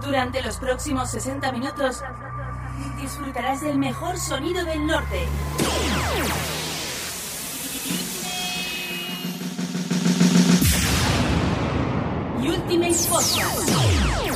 Durante los próximos 60 minutos disfrutarás del mejor sonido del norte. Ultimate Podcast.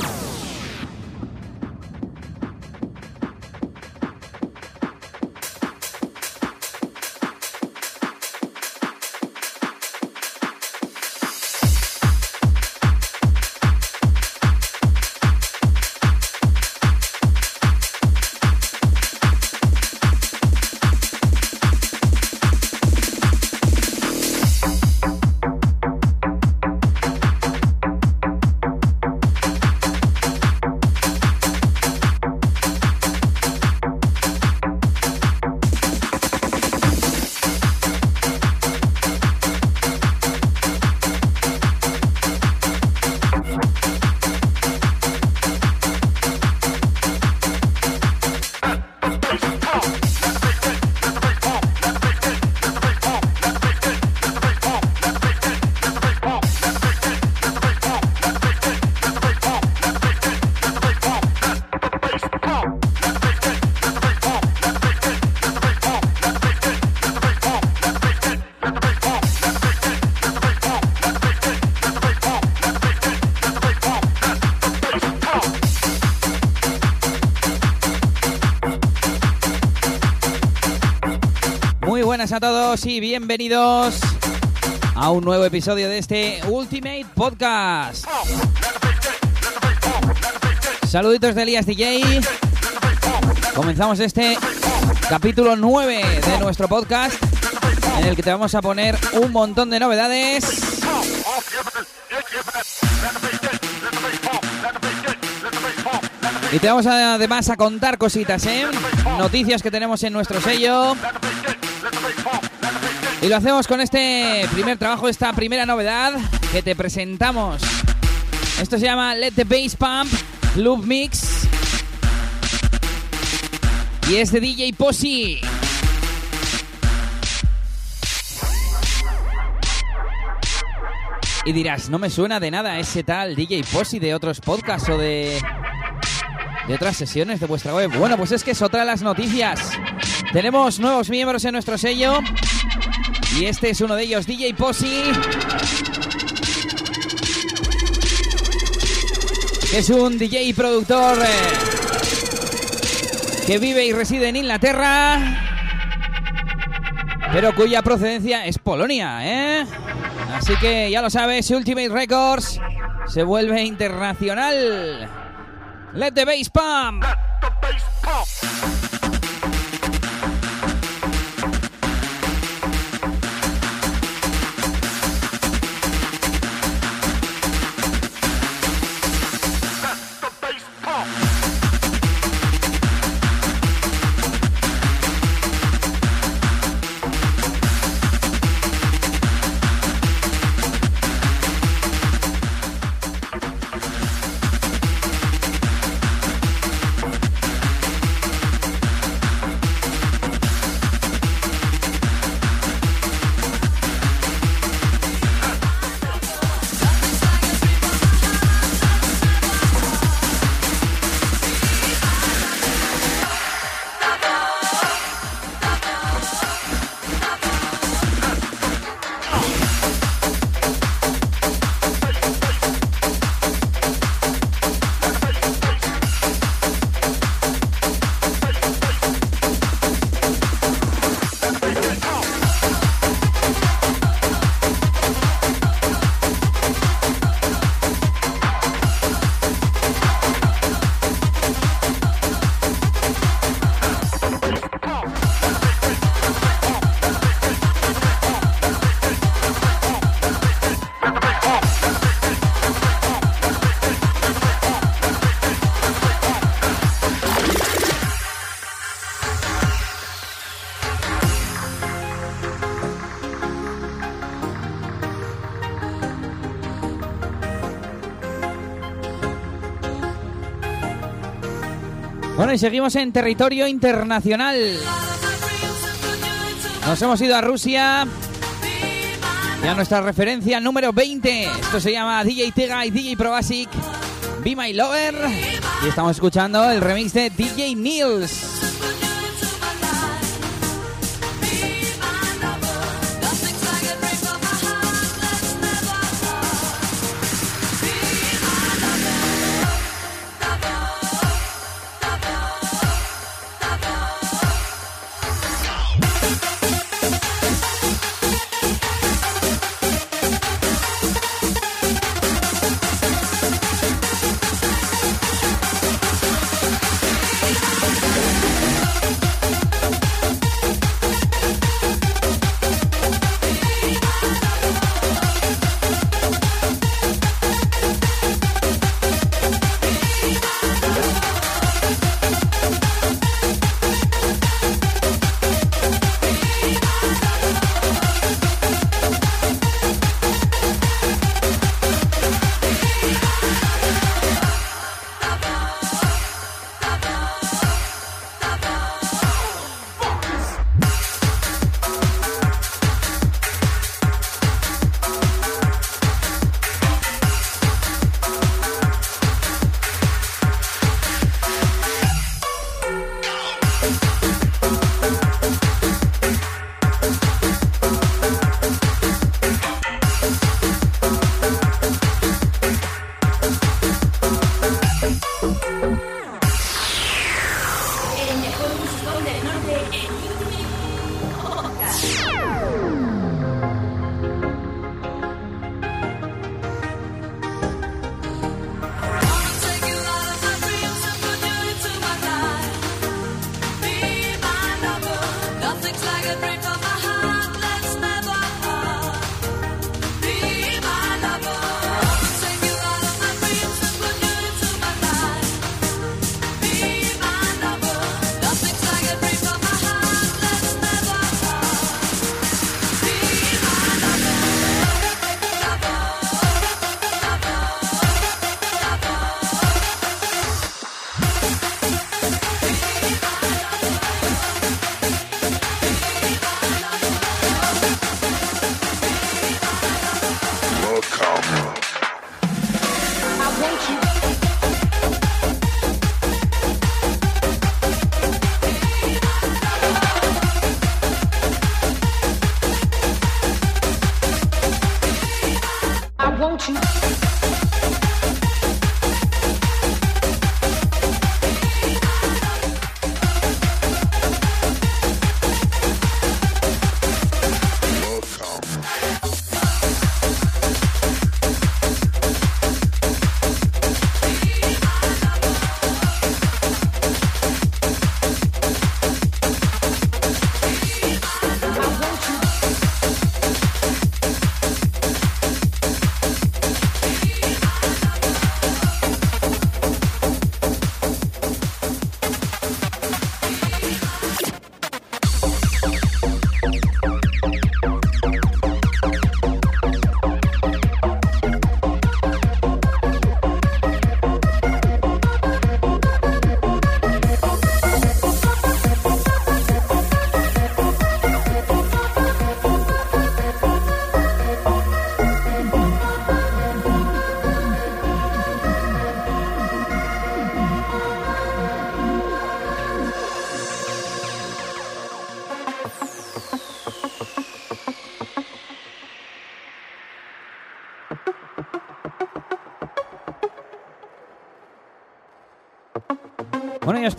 A todos y bienvenidos a un nuevo episodio de este Ultimate Podcast. Saluditos de Elías DJ. Comenzamos este capítulo 9 de nuestro podcast en el que te vamos a poner un montón de novedades. Y te vamos además a contar cositas, ¿eh? Noticias que tenemos en nuestro sello. Y lo hacemos con este primer trabajo, esta primera novedad que te presentamos. Esto se llama Let the Bass Pump Club Mix. Y es de DJ Posi. Y dirás, no me suena de nada ese tal DJ Posi de otros podcasts o de, de otras sesiones de vuestra web. Bueno, pues es que es otra de las noticias. Tenemos nuevos miembros en nuestro sello. Y este es uno de ellos, DJ Posi. Es un DJ productor eh, que vive y reside en Inglaterra, pero cuya procedencia es Polonia, ¿eh? Así que ya lo sabes, Ultimate Records se vuelve internacional. Let the bass pump. Y seguimos en territorio internacional. Nos hemos ido a Rusia. Y a nuestra referencia número 20. Esto se llama DJ Tega y DJ Probasic. Be My Lover. Y estamos escuchando el remix de DJ Niels.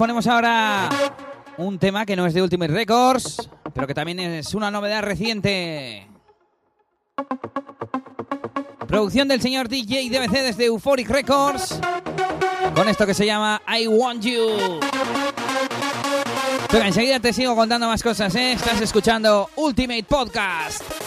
Ponemos ahora un tema que no es de Ultimate Records, pero que también es una novedad reciente. Producción del señor DJ DBC desde Euphoric Records. Con esto que se llama I Want You. Enseguida te sigo contando más cosas, ¿eh? Estás escuchando Ultimate Podcast.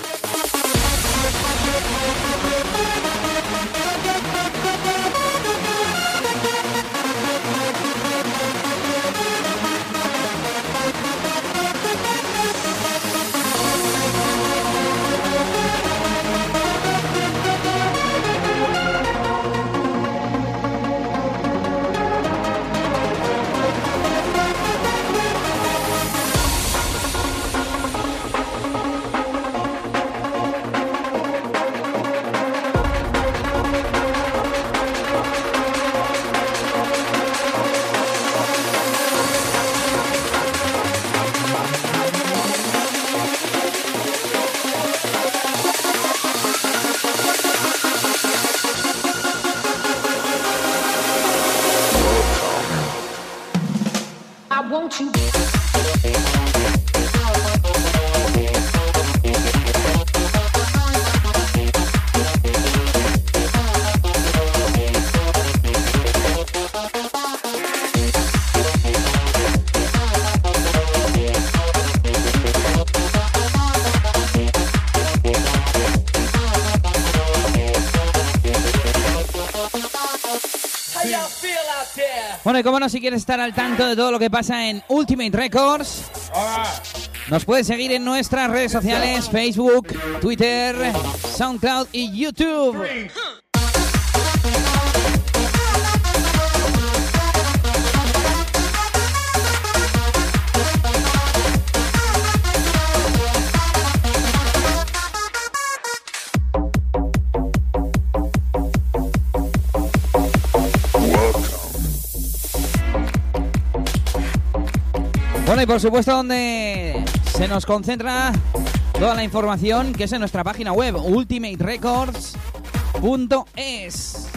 Bueno, y como no, si quieres estar al tanto de todo lo que pasa en Ultimate Records, nos puedes seguir en nuestras redes sociales, Facebook, Twitter, SoundCloud y YouTube. Bueno, y por supuesto donde se nos concentra toda la información que es en nuestra página web ultimaterecords.es.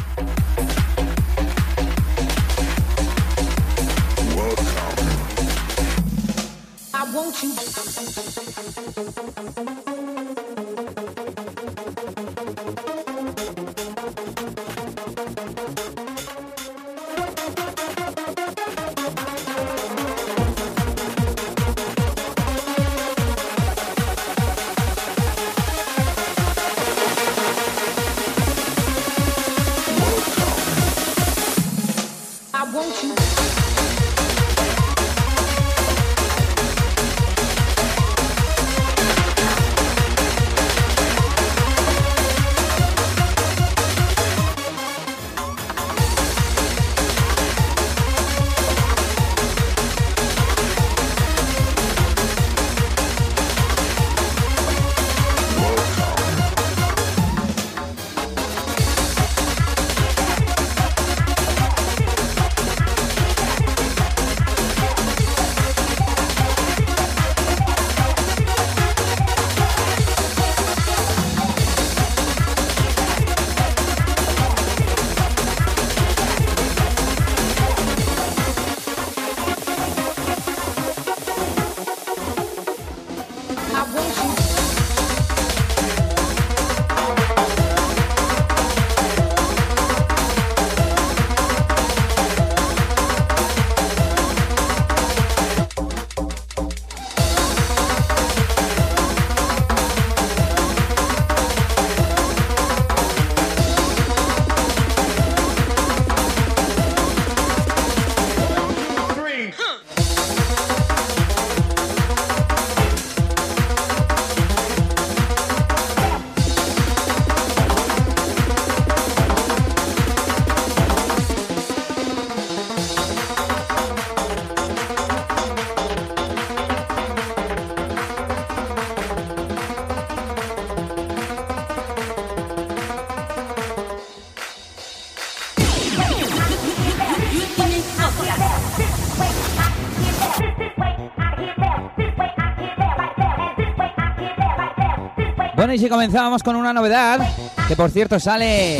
Y comenzábamos con una novedad, que por cierto sale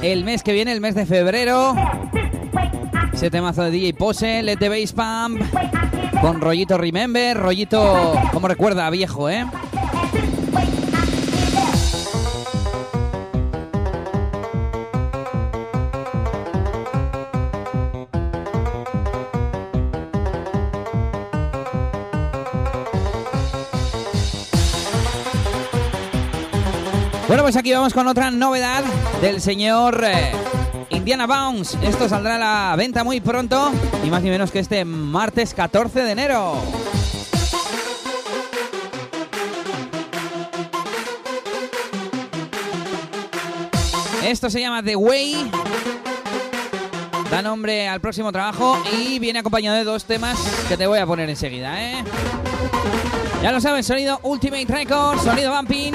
el mes que viene, el mes de febrero. Ese temazo de DJ Pose, Let the Bass Pump, con rollito Remember, rollito, como recuerda, viejo, ¿eh? Bueno, pues aquí vamos con otra novedad del señor eh, Indiana Bounce. Esto saldrá a la venta muy pronto, y más ni menos que este martes 14 de enero. Esto se llama The Way. Da nombre al próximo trabajo y viene acompañado de dos temas que te voy a poner enseguida, ¿eh? Ya lo sabes, sonido Ultimate Records, sonido Bumping.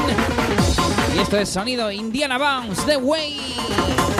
Y esto es sonido Indiana Bounce, The Way.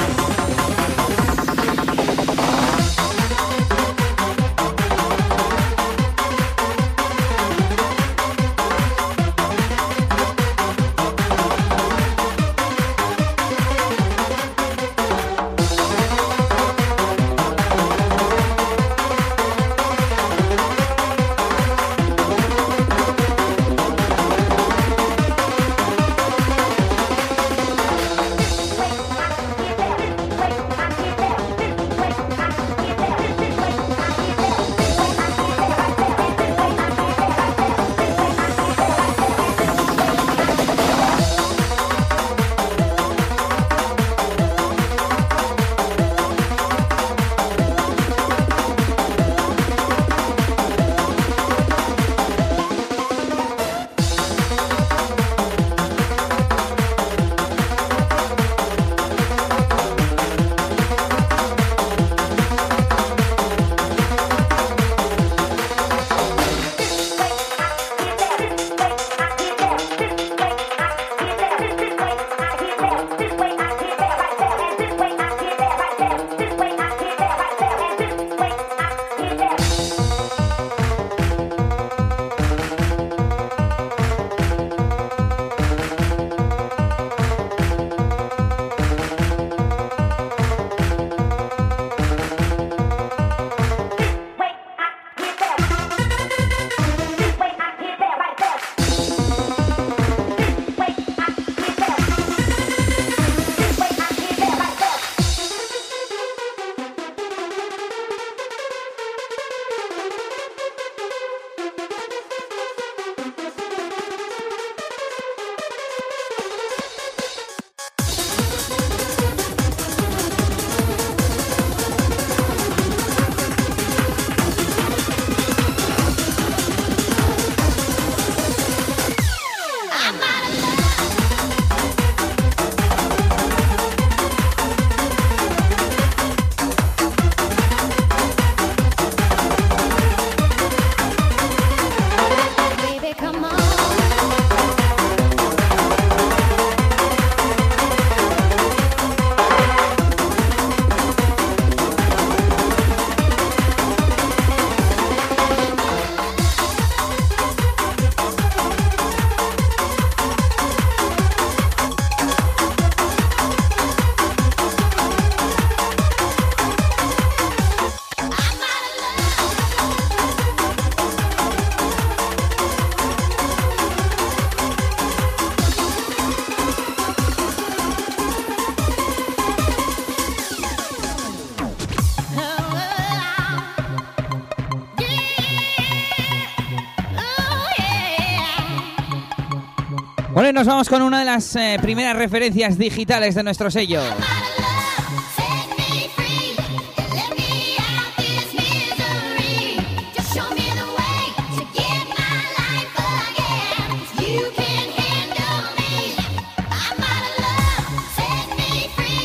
Nos vamos con una de las eh, primeras referencias digitales de nuestro sello.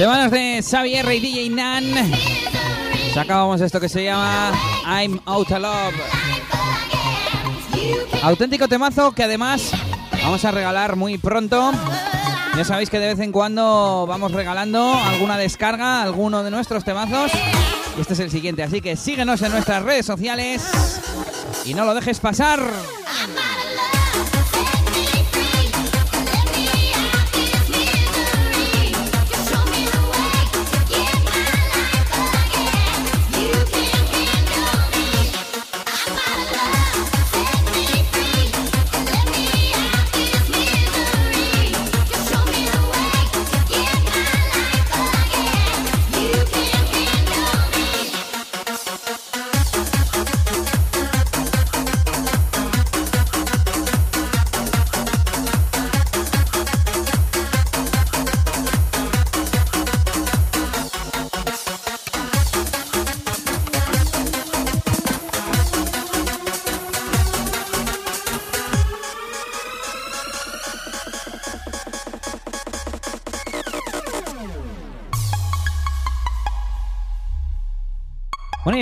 manos de Xavier y DJ Nan. Sacábamos esto que se llama I'm Out of Love. Auténtico temazo que además vamos a regalar muy pronto. Ya sabéis que de vez en cuando vamos regalando alguna descarga, alguno de nuestros temazos. Y este es el siguiente, así que síguenos en nuestras redes sociales y no lo dejes pasar.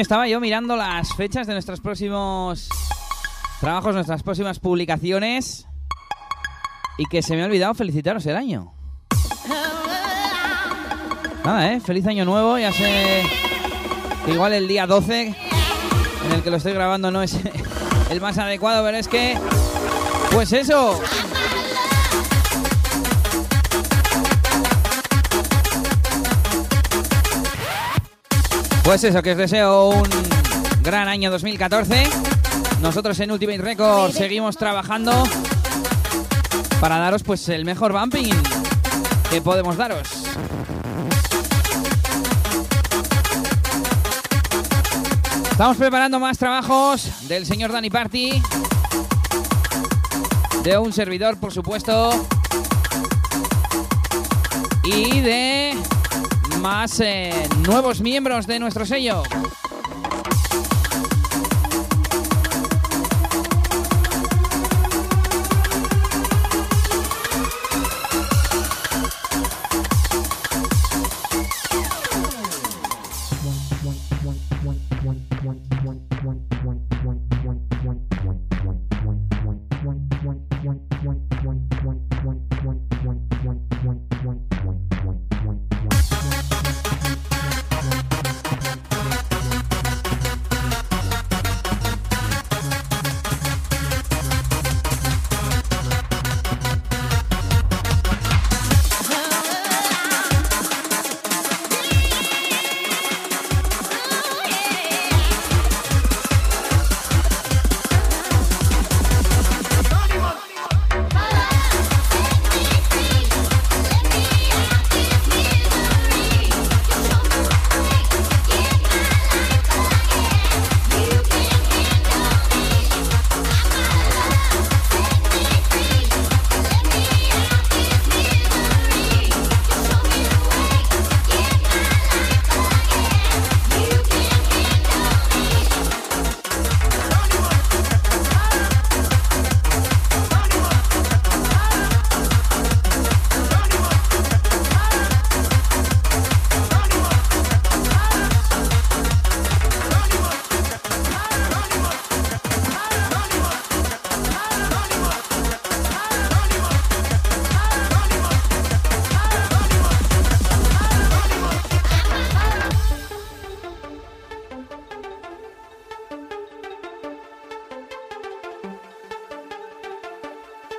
Estaba yo mirando las fechas de nuestros próximos trabajos, nuestras próximas publicaciones. Y que se me ha olvidado felicitaros el año. Nada, ¿eh? Feliz año nuevo. Ya sé que igual el día 12, en el que lo estoy grabando, no es el más adecuado, pero es que... Pues eso. Pues eso, que os deseo un gran año 2014. Nosotros en Ultimate Records seguimos trabajando para daros pues el mejor bumping que podemos daros. Estamos preparando más trabajos del señor Danny Party, de un servidor, por supuesto, y de más eh, nuevos miembros de nuestro sello.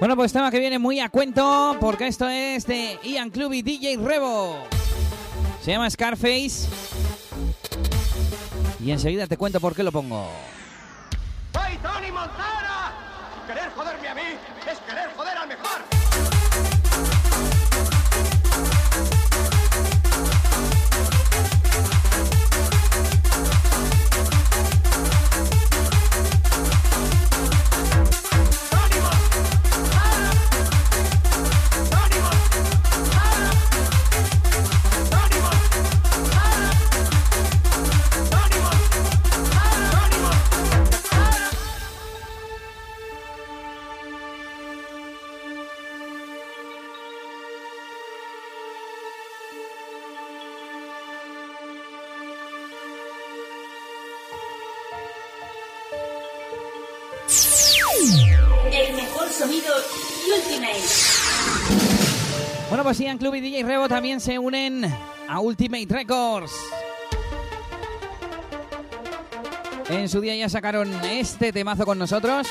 Bueno, pues tema que viene muy a cuento porque esto es de Ian Club y DJ Revo. Se llama Scarface. Y enseguida te cuento por qué lo pongo. Ian Club y DJ Rebo también se unen a Ultimate Records. En su día ya sacaron este temazo con nosotros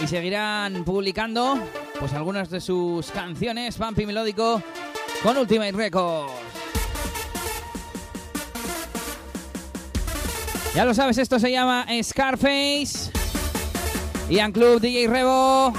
y seguirán publicando pues algunas de sus canciones, Bumpy Melódico, con Ultimate Records. Ya lo sabes, esto se llama Scarface. Ian Club, DJ Rebo.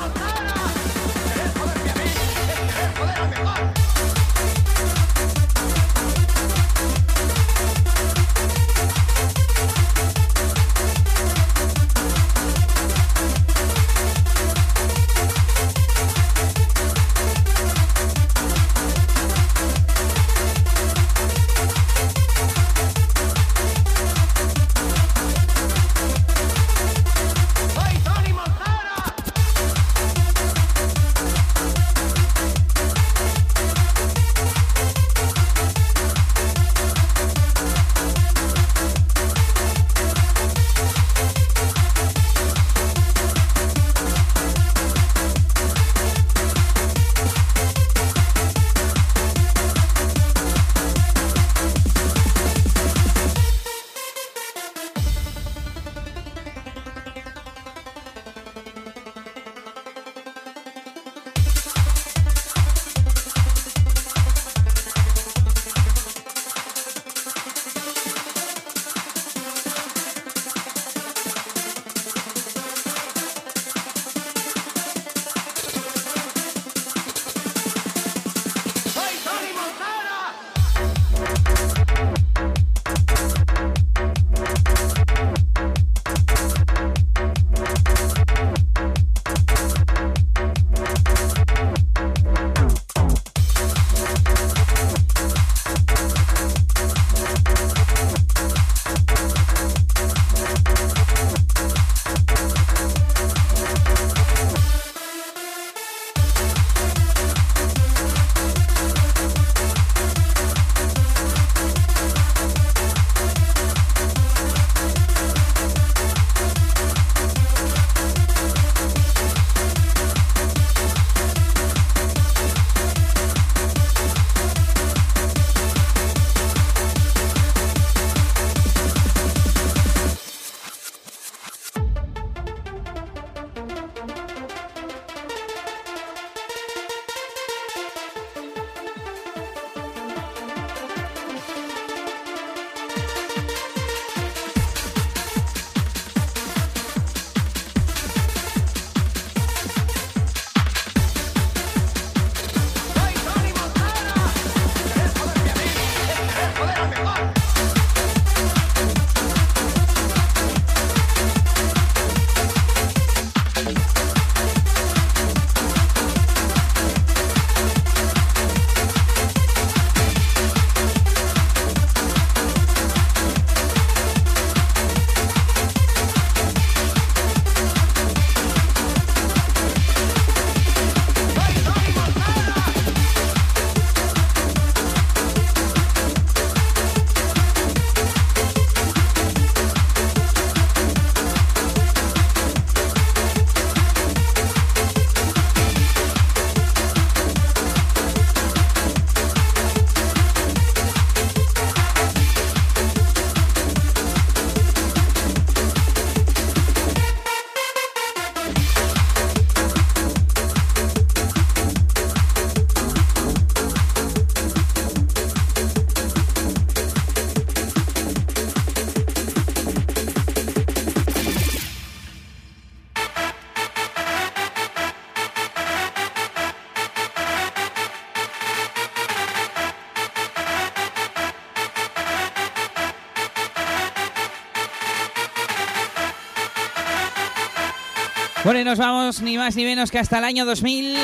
Nos vamos ni más ni menos que hasta el año 2000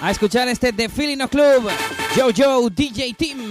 a escuchar este The Feeling of Club, Jojo DJ Team.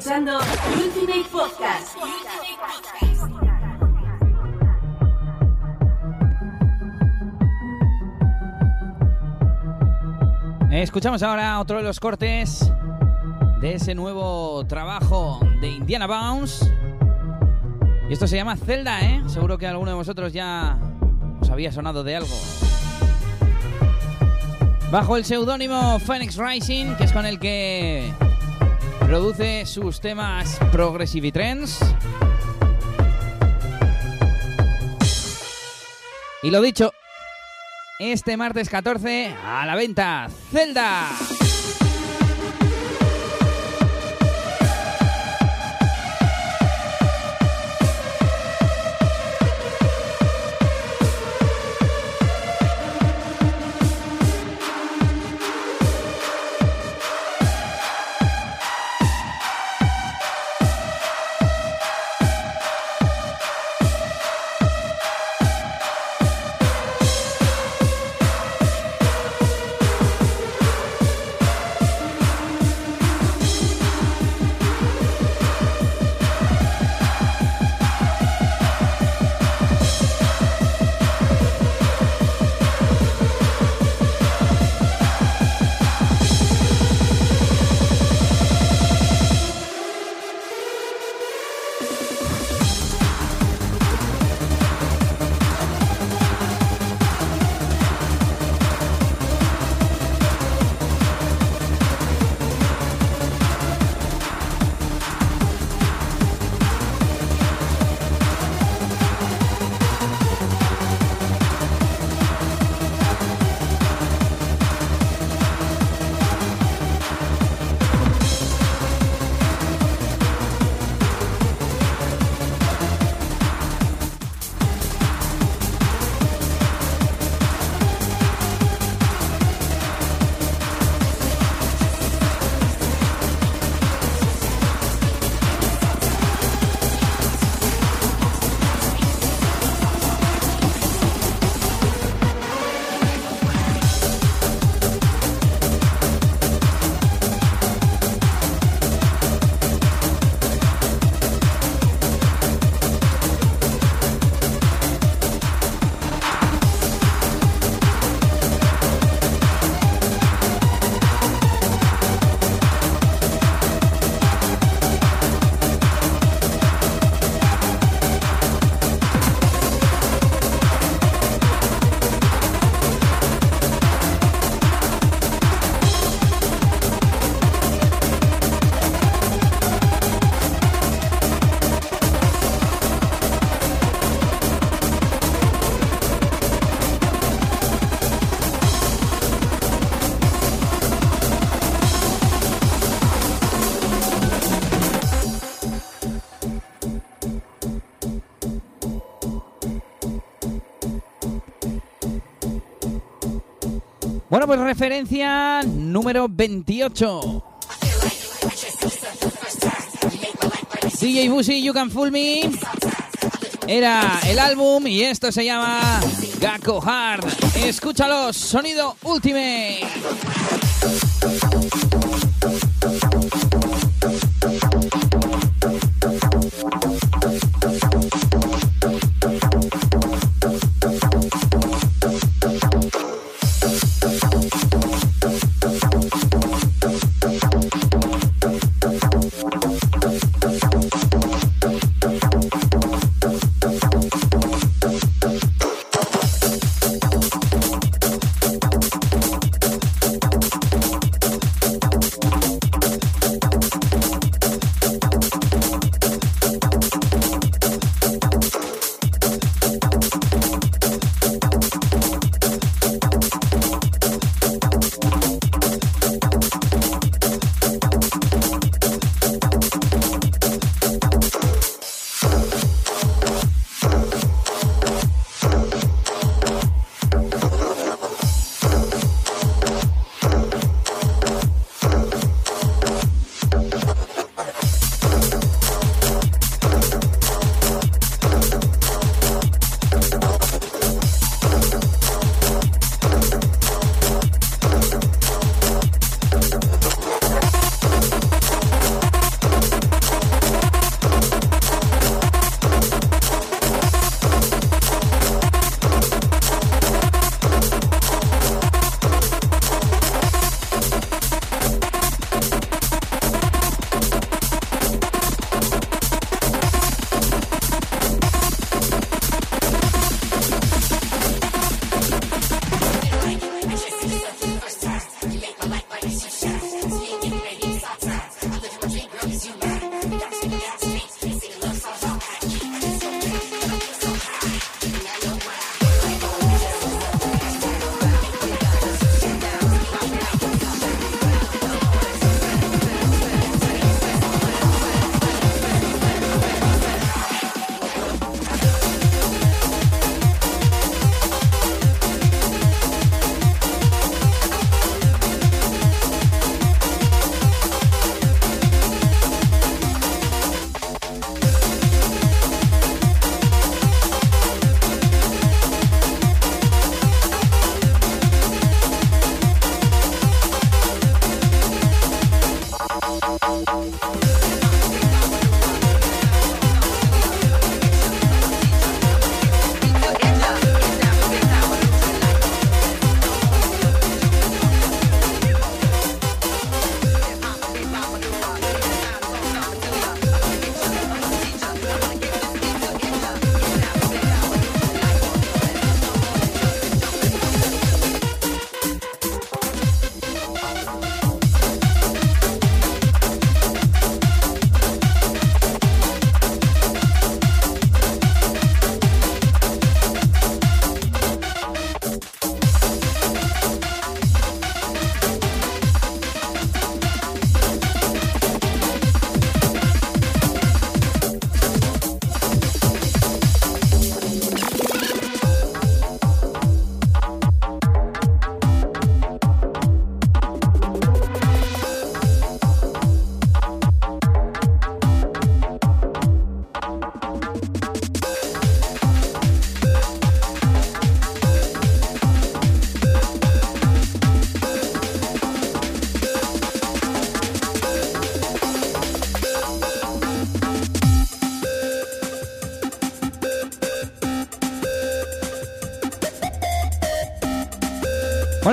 Escuchando Ultimate Podcast. Escuchamos ahora otro de los cortes de ese nuevo trabajo de Indiana Bounce. Y esto se llama Zelda, ¿eh? Seguro que alguno de vosotros ya os había sonado de algo. Bajo el seudónimo Phoenix Rising, que es con el que produce sus temas Progressive Trends. Y lo dicho, este martes 14 a la venta, Zelda. Bueno, pues referencia número 28. DJ Busi, You Can Fool Me. Era el álbum y esto se llama Gakko Hard. Escúchalo, sonido Ultimate.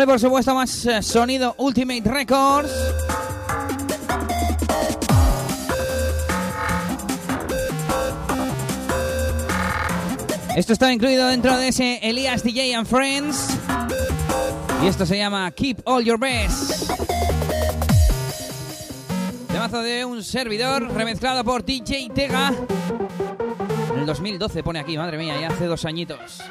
Por supuesto, más eh, sonido Ultimate Records. Esto está incluido dentro de ese Elias DJ and Friends. Y esto se llama Keep All Your Best. Temazo de un servidor remezclado por DJ Tega. En el 2012 pone aquí, madre mía, ya hace dos añitos.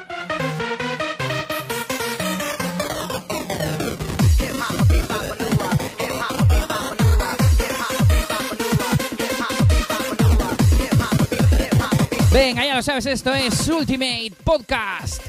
Venga, ya lo sabes, esto es Ultimate Podcast.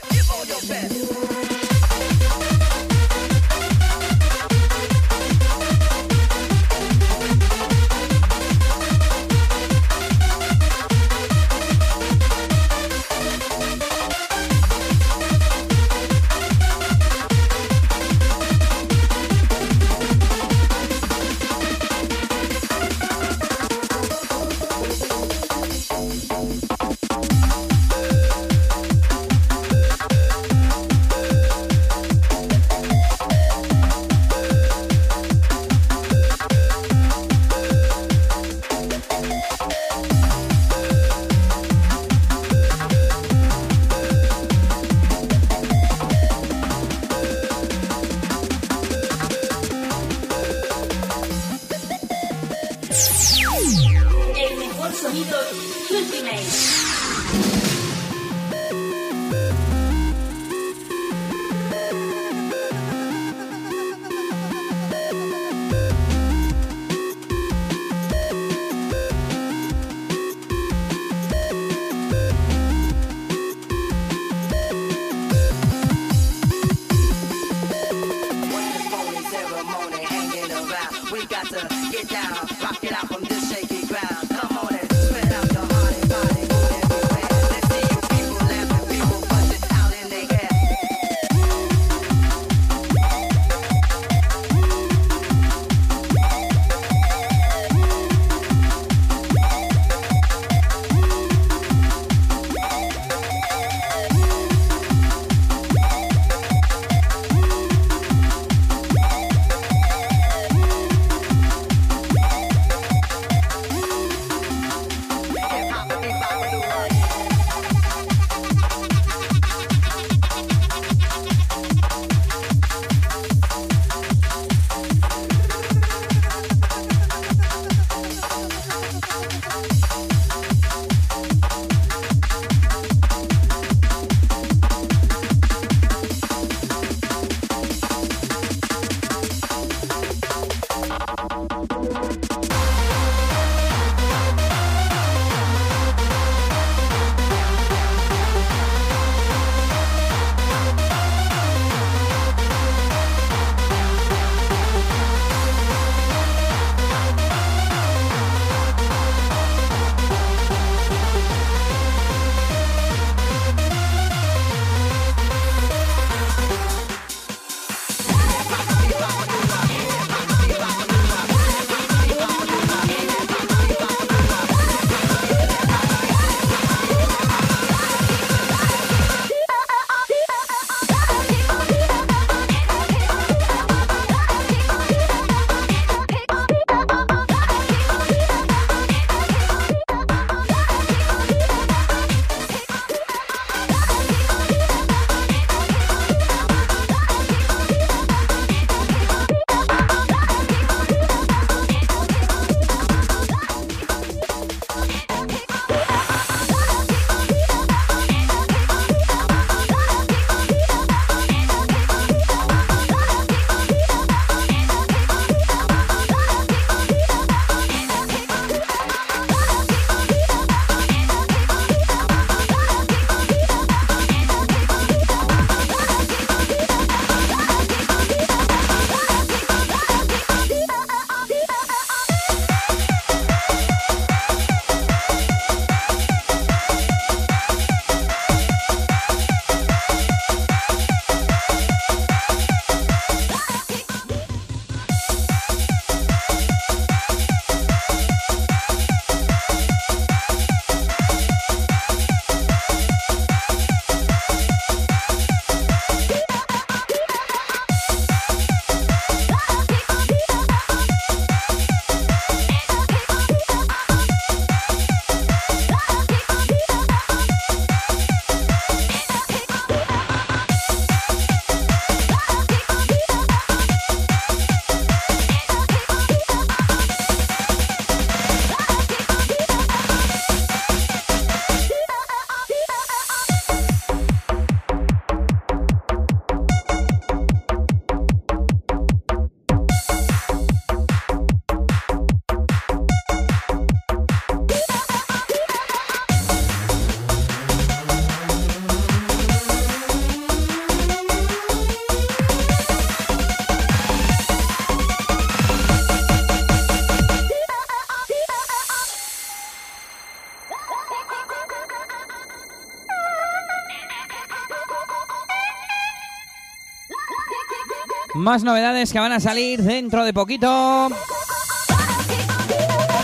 Más novedades que van a salir dentro de poquito.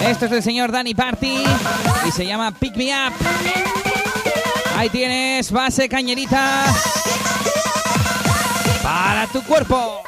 Esto es del señor Danny Party y se llama Pick Me Up. Ahí tienes base cañerita para tu cuerpo.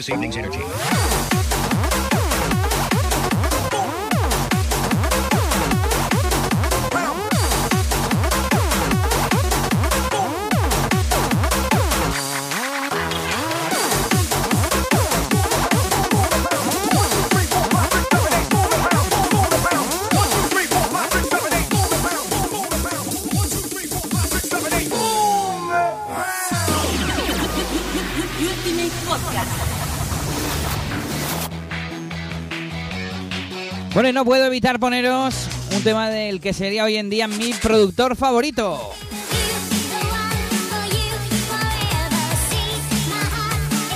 This evening's entertainment. No puedo evitar poneros un tema del que sería hoy en día mi productor favorito.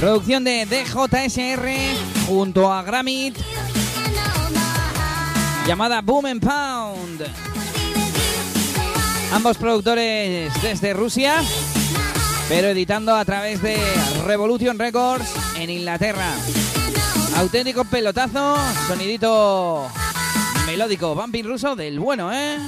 Producción de DJSR junto a Gramit, llamada Boom and Pound. Ambos productores desde Rusia, pero editando a través de Revolution Records en Inglaterra. Auténtico pelotazo, sonidito melódico, bumping ruso del bueno, ¿eh?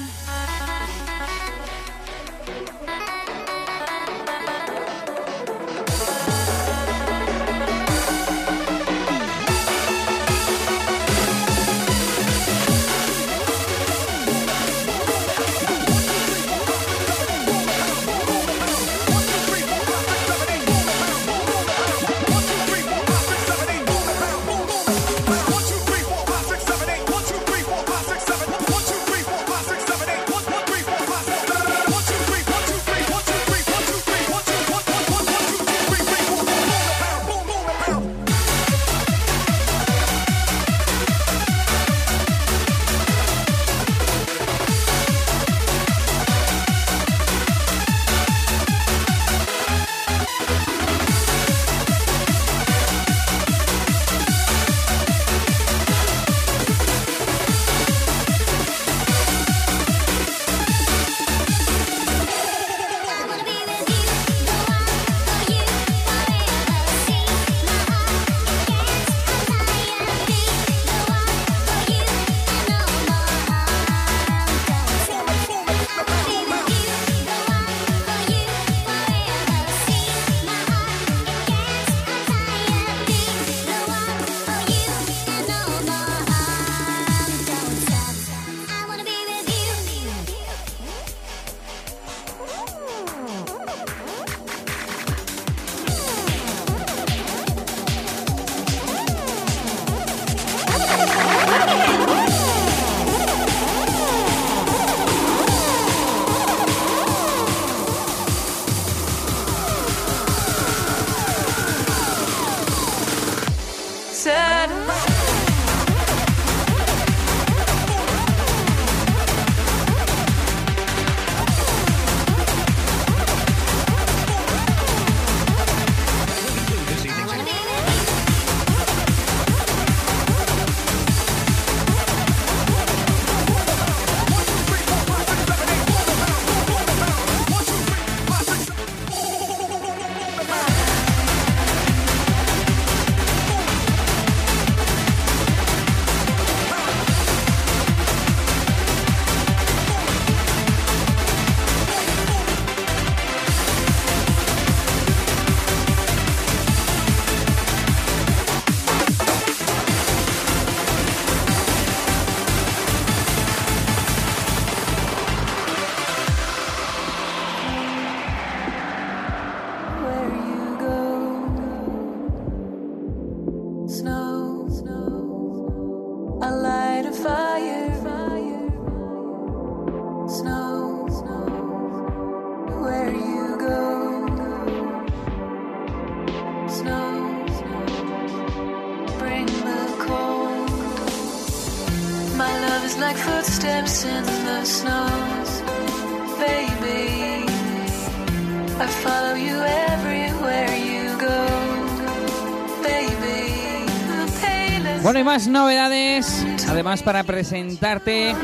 Novedades. Además, para presentarte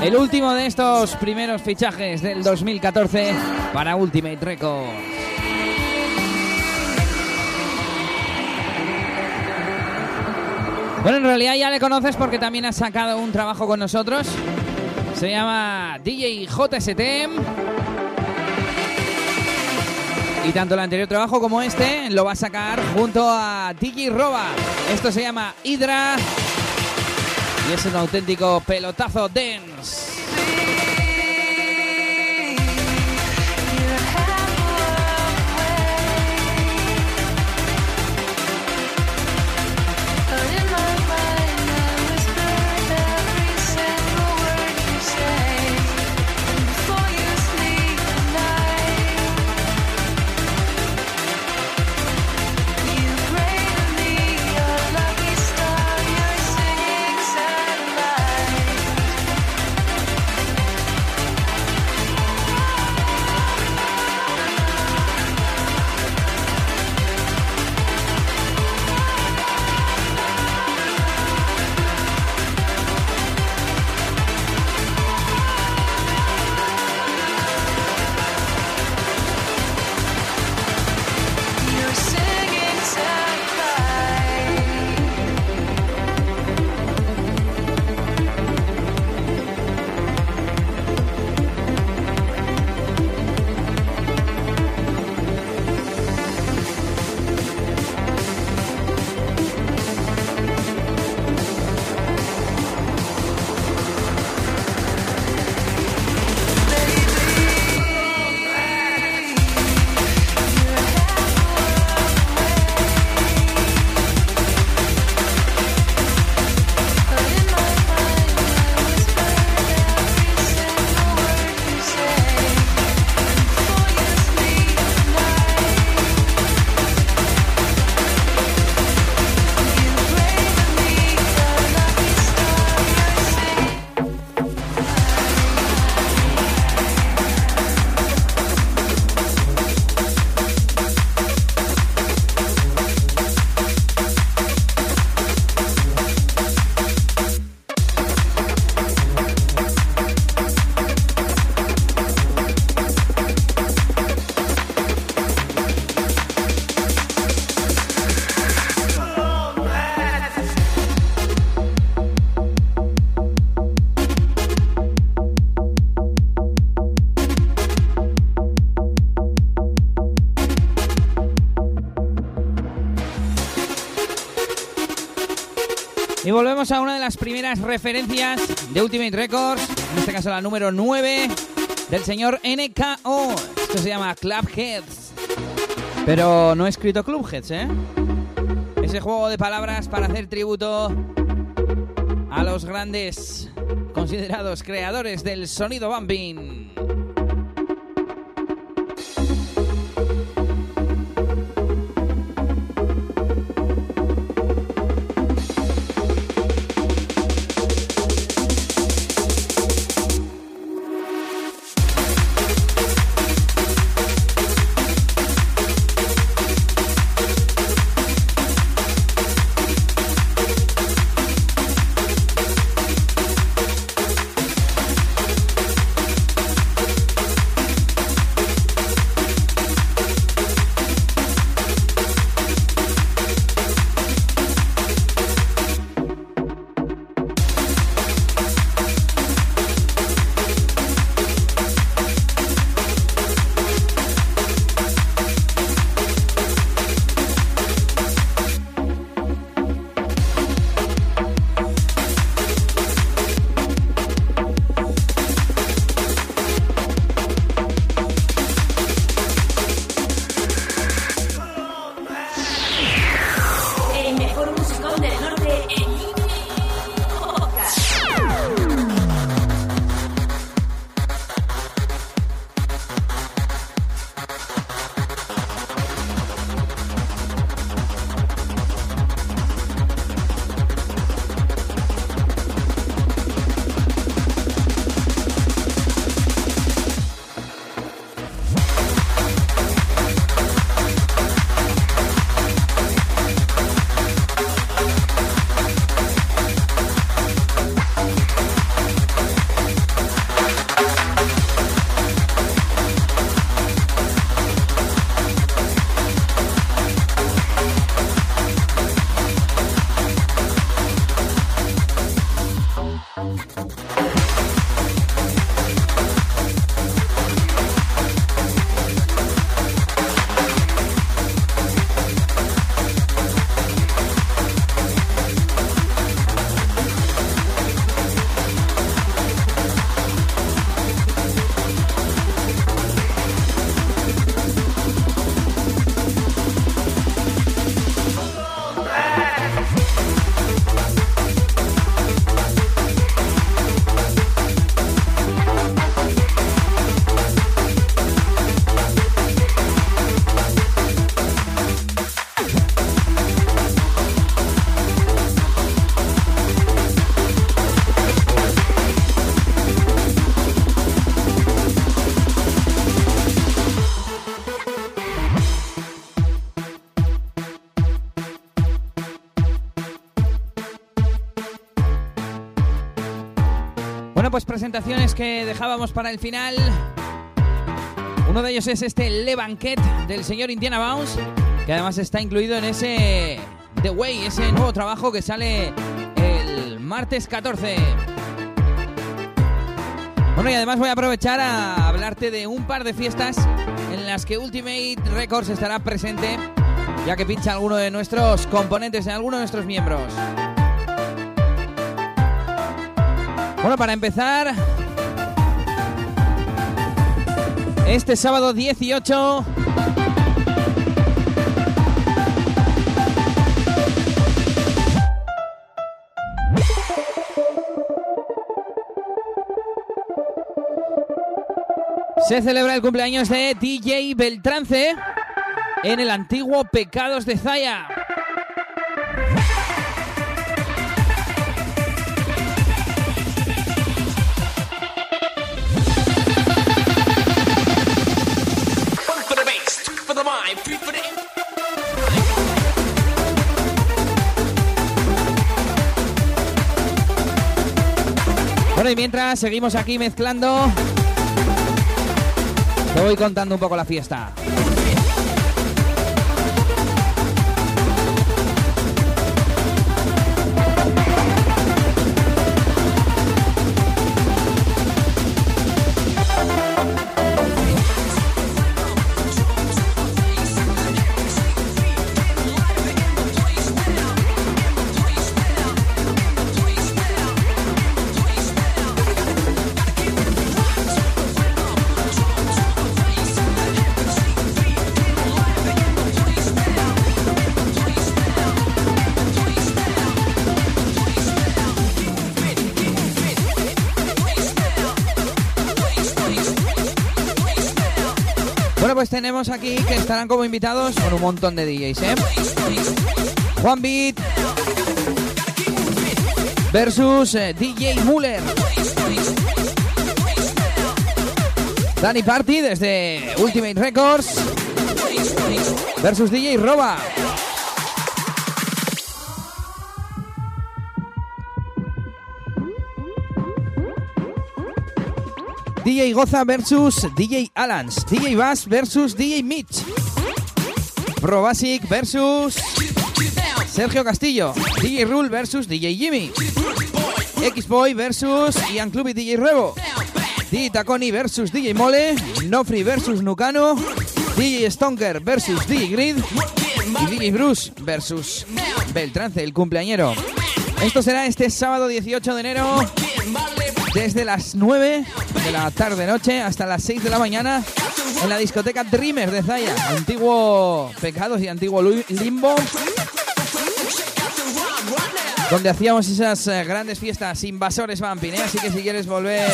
el último de estos primeros fichajes del 2014 para Ultimate Records. Bueno, en realidad ya le conoces porque también ha sacado un trabajo con nosotros. Se llama DJ JST. Y tanto el anterior trabajo como este lo va a sacar junto a DJ Roba. Esto se llama Hydra. Y es un auténtico pelotazo dance. Las primeras referencias de Ultimate Records, en este caso la número 9 del señor NKO. Esto se llama Clubheads. Pero no he escrito Clubheads, ¿eh? Ese juego de palabras para hacer tributo a los grandes considerados creadores del sonido bumping. Pues presentaciones que dejábamos para el final. Uno de ellos es este Le Banquet del señor Indiana Bounce, que además está incluido en ese The Way, ese nuevo trabajo que sale el martes 14. Bueno, y además voy a aprovechar a hablarte de un par de fiestas en las que Ultimate Records estará presente, ya que pincha alguno de nuestros componentes, en alguno de nuestros miembros. Bueno, para empezar, este sábado 18 se celebra el cumpleaños de DJ Beltrance en el antiguo Pecados de Zaya. Y mientras seguimos aquí mezclando, te voy contando un poco la fiesta. Tenemos aquí que estarán como invitados con un montón de DJs, ¿eh? Juan Beat versus eh, DJ Muller. Danny Party desde Ultimate Records versus DJ Roba. DJ Goza versus DJ Alans. DJ Bass versus DJ Mitch. Pro Basic versus Sergio Castillo. DJ Rule versus DJ Jimmy. X-Boy versus Ian Club y DJ Revo. DJ Taconi versus DJ Mole. Nofri versus Nucano. DJ Stonker versus DJ Grid. DJ Bruce versus Beltrance, el cumpleañero. Esto será este sábado 18 de enero desde las 9 de la tarde-noche hasta las 6 de la mañana en la discoteca Dreamer de Zaya, antiguo Pecados y antiguo Limbo, donde hacíamos esas eh, grandes fiestas invasores vamping, ¿eh? así que si quieres volver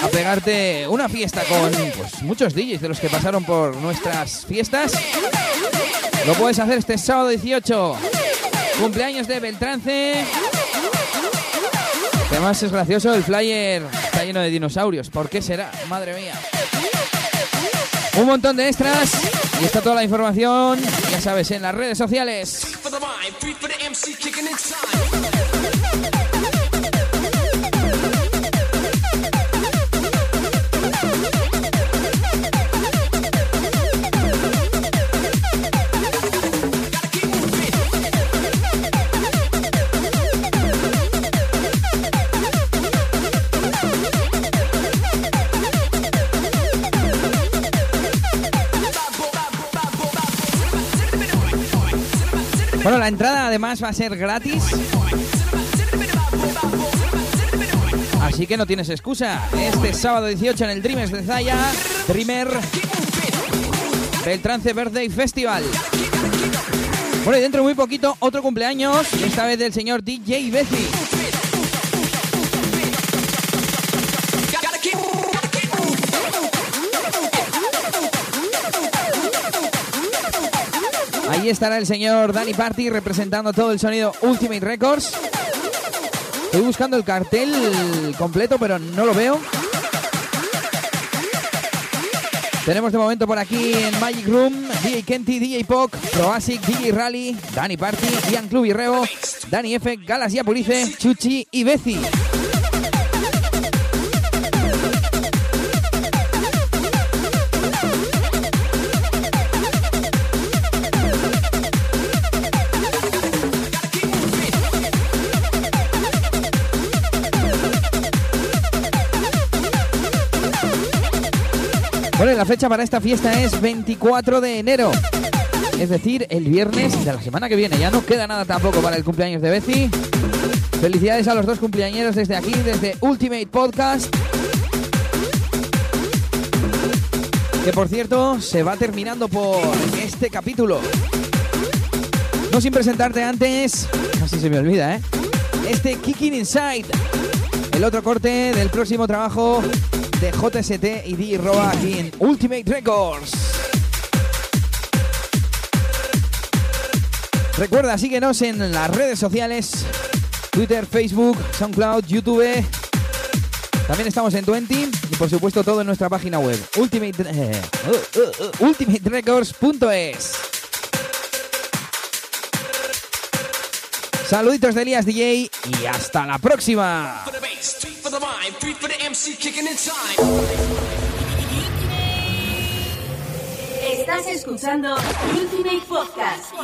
a pegarte una fiesta con pues, muchos DJs de los que pasaron por nuestras fiestas, lo puedes hacer este sábado 18, cumpleaños de Beltrance. Además es gracioso, el flyer está lleno de dinosaurios. ¿Por qué será? Madre mía. Un montón de extras y está toda la información, ya sabes, en las redes sociales. La entrada además va a ser gratis. Así que no tienes excusa. Este sábado 18 en el Dreamers de Zaya, Dreamer Beltrance Birthday Festival. Bueno, y dentro de muy poquito otro cumpleaños, esta vez del señor DJ Bezi. Ahí estará el señor Danny Party representando todo el sonido Ultimate Records. Estoy buscando el cartel completo, pero no lo veo. Tenemos de momento por aquí en Magic Room DJ Kenty, DJ Poc, Proasic, DJ Rally, Danny Party, Ian Club y Revo, Danny F, Galas y Apurice, Chuchi y Bezi. La fecha para esta fiesta es 24 de enero. Es decir, el viernes de la semana que viene. Ya no queda nada tampoco para el cumpleaños de Bezi. Felicidades a los dos cumpleañeros desde aquí, desde Ultimate Podcast. Que por cierto, se va terminando por este capítulo. No sin presentarte antes, casi se me olvida, ¿eh? Este Kicking Inside, el otro corte del próximo trabajo de JST y D. Aquí en Ultimate Records. Recuerda, síguenos en las redes sociales, Twitter, Facebook, SoundCloud, YouTube. También estamos en 20 y por supuesto todo en nuestra página web, ultimate, eh, uh, uh, uh, ultimaterecords.es. Saluditos de Elías DJ y hasta la próxima. Estás escuchando Ultimate Podcast.